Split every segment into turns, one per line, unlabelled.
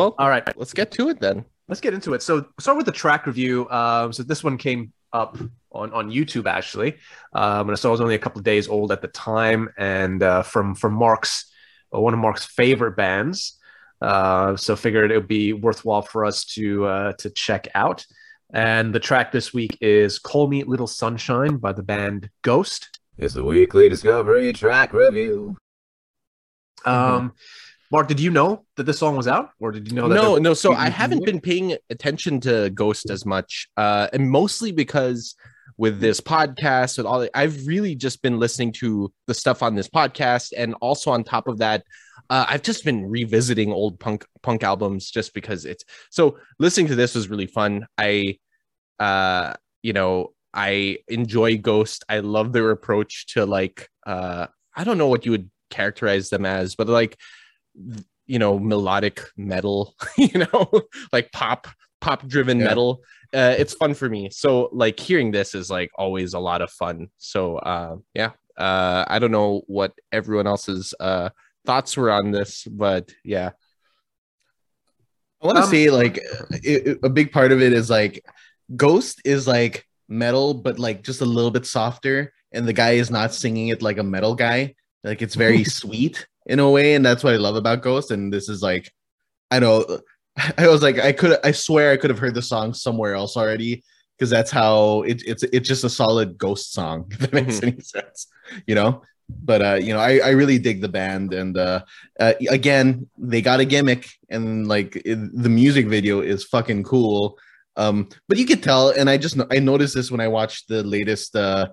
Well,
All right,
let's get to it then.
let's get into it. So start with the track review. Um, so this one came up on on YouTube actually, um, and so it was only a couple of days old at the time, and uh, from from Mark's uh, one of Mark's favorite bands. Uh, so figured it would be worthwhile for us to uh, to check out. And the track this week is "Call Me Little Sunshine" by the band Ghost.
It's the weekly Discovery track review.
Um, Mark, did you know that this song was out, or did you know that?
no, no. So I haven't been paying attention to Ghost as much, uh, and mostly because with this podcast, with all, the, I've really just been listening to the stuff on this podcast, and also on top of that, uh, I've just been revisiting old punk punk albums just because it's so. Listening to this was really fun. I, uh, you know, I enjoy Ghost. I love their approach to like, uh, I don't know what you would characterize them as, but like you know melodic metal you know like pop pop driven
Yeah.
metal uh, it's fun for me so like hearing this is like always a lot of fun so uh yeah uh i don't know what everyone else's uh thoughts were on this but yeah
I want to
Um,
say like it, it- a big part of it is like Ghost is like metal, but like just a little bit softer, and the guy is not singing it like a metal guy. Like it's very sweet in a way, and that's what I love about Ghost. And this is like, I know, I was like, I could, I swear, I could have heard the song somewhere else already because that's how it, it's it's just a solid Ghost song. If that makes any sense, you know. But uh, you know, I, I really dig the band, and uh, uh, again, they got a gimmick, and like it, the music video is fucking cool. Um, but you could tell, and I just I noticed this when I watched the latest. Uh,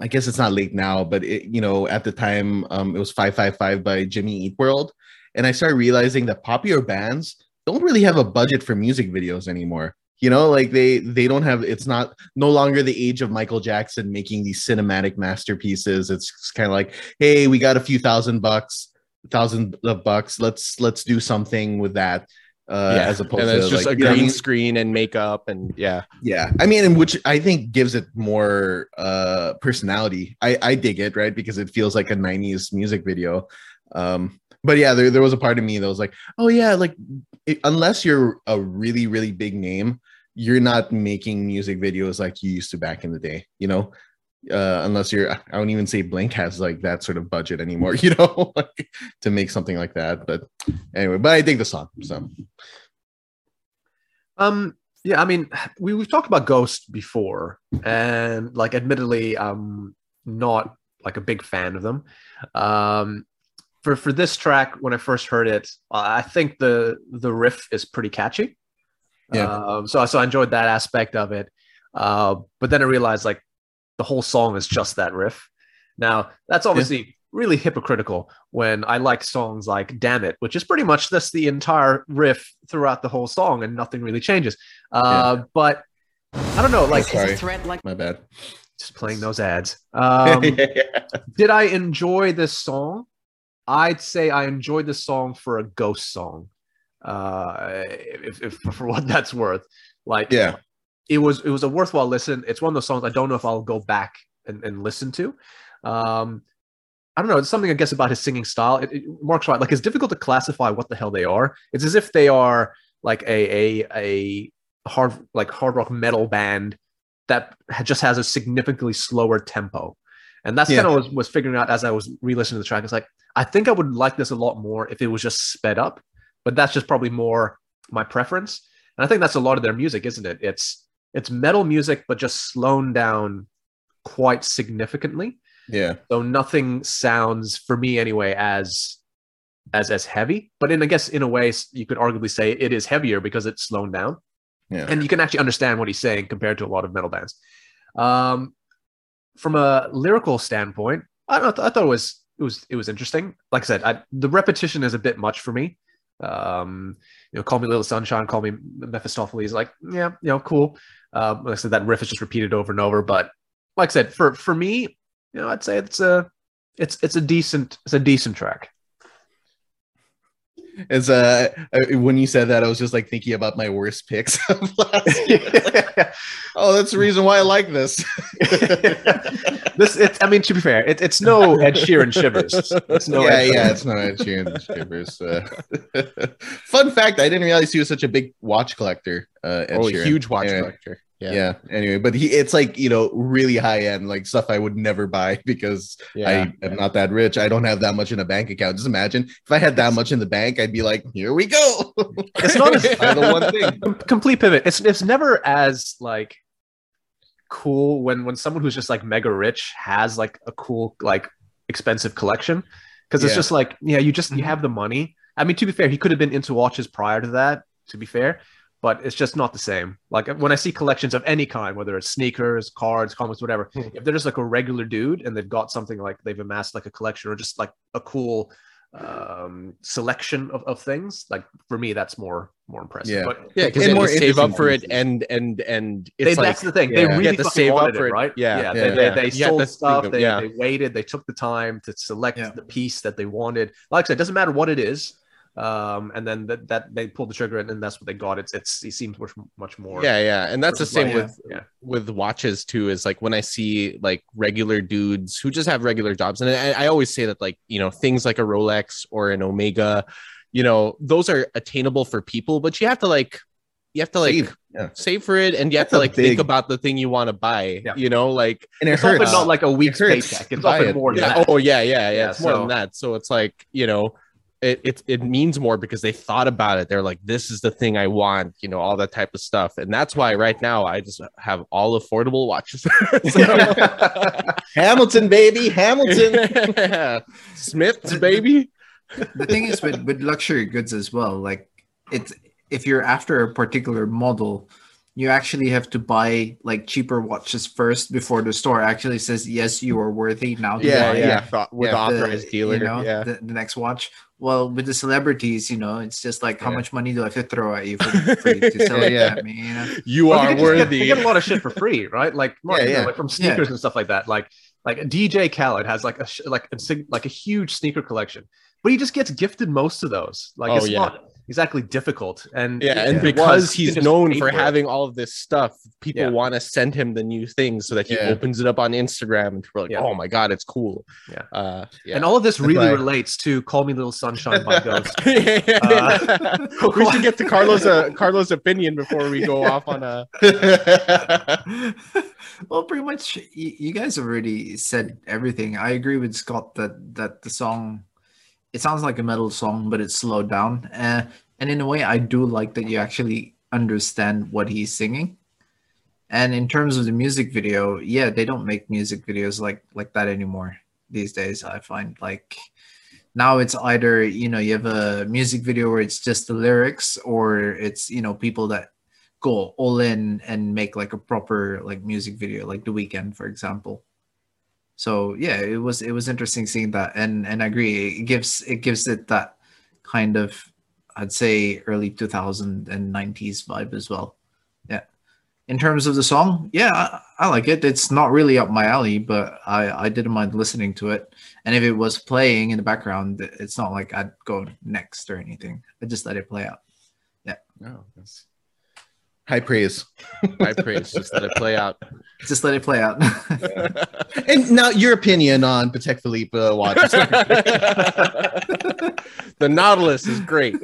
I guess it's not late now, but it, you know, at the time, um, it was five five five by Jimmy Eat World, and I started realizing that popular bands don't really have a budget for music videos anymore. You know, like they they don't have. It's not no longer the age of Michael Jackson making these cinematic masterpieces. It's kind of like, hey, we got a few thousand bucks, thousand of bucks. Let's let's do something with that. Uh, as opposed
and
to
just
like,
a
you know I
green
mean?
screen and makeup and yeah.
Yeah. I mean and which i think gives it more uh personality. I i dig it right? Because it feels like a 90s music video. Um but yeah there, there was a part of me that was like oh yeah like it, unless you're a really really big name you're not making music videos like you used to back in the day you know uh unless you're i don't even say blink has like that sort of budget anymore you know like, to make something like that but anyway but i dig the song so
Um, yeah, I mean, we we've talked about Ghost before, and like, admittedly, I'm not like a big fan of them. Um, for for this track, when I first heard it, I think the the riff is pretty catchy.
Yeah.
Um, so so I enjoyed that aspect of it. Uh, but then I realized like the whole song is just that riff. Now that's obviously really hypocritical when I like songs like "Dammit," which is pretty much just the entire riff throughout the whole song, and nothing really changes. Uh, But I don't know, like
sorry
threat like
my bad
just playing those ads. Um, did I enjoy this song? I'd say I enjoyed this song for a ghost song. Uh, if, if for what that's worth, like
yeah
it was it was a worthwhile listen. It's one of those songs I don't know if I'll go back and, and listen to. Um, I don't know. It's something I guess about his singing style. It, it, Mark's right. Like it's difficult to classify what the hell they are. It's as if they are like a a a hard like hard rock metal band that just has a significantly slower tempo. And that's
Yeah.
kind of was, was figuring out as I was re-listening to the track. It's like I think I would like this a lot more if it was just sped up, but that's just probably more my preference. And I think that's a lot of their music, isn't it? It's it's metal music, but just slowed down quite significantly.
yeah
So nothing sounds, for me anyway, as as as heavy. But in I guess in a way, you could arguably say it is heavier because it's slowed down,
yeah
and you can actually understand what he's saying compared to a lot of metal bands. Um, from a lyrical standpoint, I don't. I thought it was it was it was interesting. Like I said, I, the repetition is a bit much for me. Um, you know, call me Little Sunshine, call me Mephistopheles. Like, yeah, you know, cool. Um, like I said, that riff is just repeated over and over. But like I said, for for me, you know, I'd say it's a it's it's a decent it's a decent track.
It's uh when you said that, I was just like thinking about my worst picks of last year. oh, that's the reason why I like this.
this, it's, I mean, to be fair, it, it's no Ed Sheeran shivers. It's no
yeah,
Ed
yeah, it's not Ed Sheeran shivers. Uh, fun fact: I didn't realize he was such a big watch collector. Uh, Ed
oh,
Sheeran.
huge watch
Anyway.
collector.
Yeah.
Yeah.
Anyway, but he it's like you know really high end like stuff I would never buy because
Yeah.
I am not that rich. I don't have that much in a bank account. Just imagine if I had that much in the bank, I'd be like, here we go.
It's not as-
the one thing.
Complete pivot. It's it's never as like cool when when someone who's just like mega rich has like a cool like expensive collection because it's
Yeah.
just like yeah you just you
Mm-hmm.
have the money. I mean to be fair, he could have been into watches prior to that. To be fair. But it's just not the same. Like when I see collections of any kind, whether it's sneakers, cards, comics, whatever,
Hmm.
if they're just like a regular dude and they've got something like they've amassed like a collection or just like a cool um selection of, of things like for me that's more more impressive
Yeah.
but
Yeah, because
they
then save up for it,
pieces.
and and and
they,
it's like
that's the thing.
yeah.
They really
You to save up for
it,
it.
right?
Yeah.
yeah.
Yeah.
They, they,
Yeah.
they
You have
sold
to
stuff.
of-
They,
yeah.
they waited. They took the time to select
Yeah.
the piece that they wanted. Like I said, it doesn't matter what it is. Um, and then that, that they pulled the trigger, and, and that's what they got. It's it's it seems much much more.
yeah, yeah, and that's the
Versus like-
same with
yeah.
with watches too. Is like when I see like regular dudes who just have regular jobs, and I, I always say that like you know things like a Rolex or an Omega, you know those are attainable for people, but you have to like you have to like
Save. Yeah.
save for it, and you have to like
big-
think about the thing you want to buy.
Yeah.
You know, like
And it
It's often not like a week's
hurts
paycheck. It's
buy
often
it.
more than
yeah,
that.
oh yeah, yeah, yeah.
Yeah,
it's more than that. So it's like you know. It, it, it means more because they thought about it. They're like, this is the thing I want, you know, all that type of stuff. And that's why right now I just have all affordable watches.
Hamilton, baby, Hamilton.
Smith's baby.
the thing is with with luxury goods as well like it's if you're after a particular model you actually have to buy like cheaper watches first before the store actually says yes you are worthy now to
Yeah,
buy
yeah,
the-
thought- with
the-
authorized dealer.
you know,
yeah.
the, the next watch well with the celebrities you know it's just like how
Yeah.
much money do i have to throw at you for, for you to sell
Yeah,
it
yeah.
at me you know
You
Well,
are
you, get, you, get,
worthy.
you get a lot of shit for free, right? Like, Mark,
Yeah,
you know,
yeah.
like from sneakers and stuff like that. Like, like DJ Khaled has like a sh- like a sig- like a huge sneaker collection, but he just gets gifted most of those. Like,
Oh,
it's
yeah.
not exactly difficult. And
yeah, and
if
because
was,
he's known for
it.
having all of this stuff, people
Yeah.
want to send him the new things so that he
Yeah.
opens it up on Instagram and we're like,
Yeah.
oh my god, it's cool.
Yeah.
uh, yeah.
and all of this really
why-
relates to "Call Me Little Sunshine" by Ghost.
Uh, we should get to Carlos' uh, Carlos' opinion before we go off on a.
well, pretty much, you, you guys have already said everything. I agree with Scott that that the song, it sounds like a metal song, but it's slowed down. Uh, and in a way, I do like that you actually understand what he's singing. And in terms of the music video, yeah, they don't make music videos like like that anymore these days. I find like now it's either you know you have a music video where it's just the lyrics, or it's you know people that go all in and make like a proper like music video like the Weeknd for example so yeah it was it was interesting seeing that and and i agree it gives it gives it that kind of i'd say early 2000 and 90s vibe as well. Yeah. In terms of the song yeah I, I like it. It's not really up my alley but i i didn't mind listening to it. And if it was playing in the background it's not like i'd go next or anything. I just let it play out. Yeah.
No, that's
High praise.
high praise. Just let it play out.
Just let it play out
And now your opinion on Patek Philippe uh, watches.
the Nautilus is great.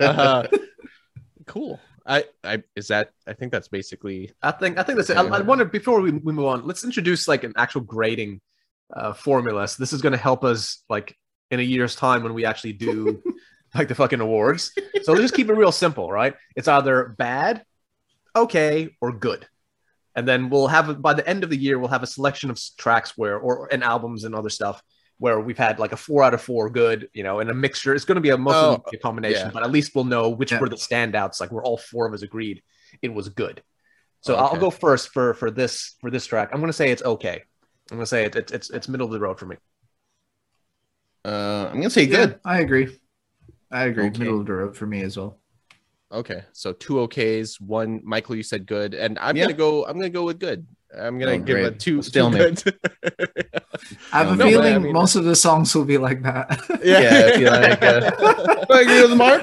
Uh, cool. I, I is that I think that's basically
I think I think that's it. I, I wonder before we, we move on, let's introduce like an actual grading uh, formula. So this is going to help us like in a year's time when we actually do like the fucking awards. So let's just keep it real simple, right? It's either bad, okay, or good. And then we'll have by the end of the year we'll have a selection of tracks where or and albums and other stuff where we've had like a four out of four good, you know, and a mixture. It's going to be a mostly
Oh,
a combination,
yeah.
but at least we'll know which
Yeah.
were the standouts. Like we're all four of us agreed it was good. So
Okay.
I'll go first for for this for this track. I'm going to say it's okay. I'm going to say it, it's it's it's middle of the road for me.
Uh, I'm gonna say
Yeah,
good.
I agree. I agree.
Okay.
Middle of the road for me as well.
Okay. So two OKs, one Michael, you said good, and I'm
Yeah.
gonna go. I'm gonna go with good. I'm gonna
Oh,
give
great.
it two.
Still stalemate.
two
I have a
No, but I
feeling
mean-
most of the songs will be like that.
Yeah, I feel like, uh, I agree with Mark.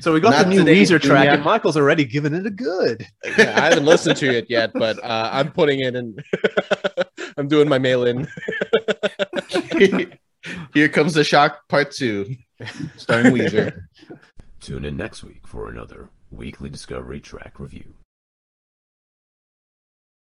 So we got
Not
the new
today,
Weezer track,
Junior.
and Michael's already given it a good.
Yeah, I haven't listened to it yet, but uh, I'm putting it in. I'm doing my mail in.
Here comes the shock part two, starring Weezer.
Tune in next week for another weekly Discovery track review.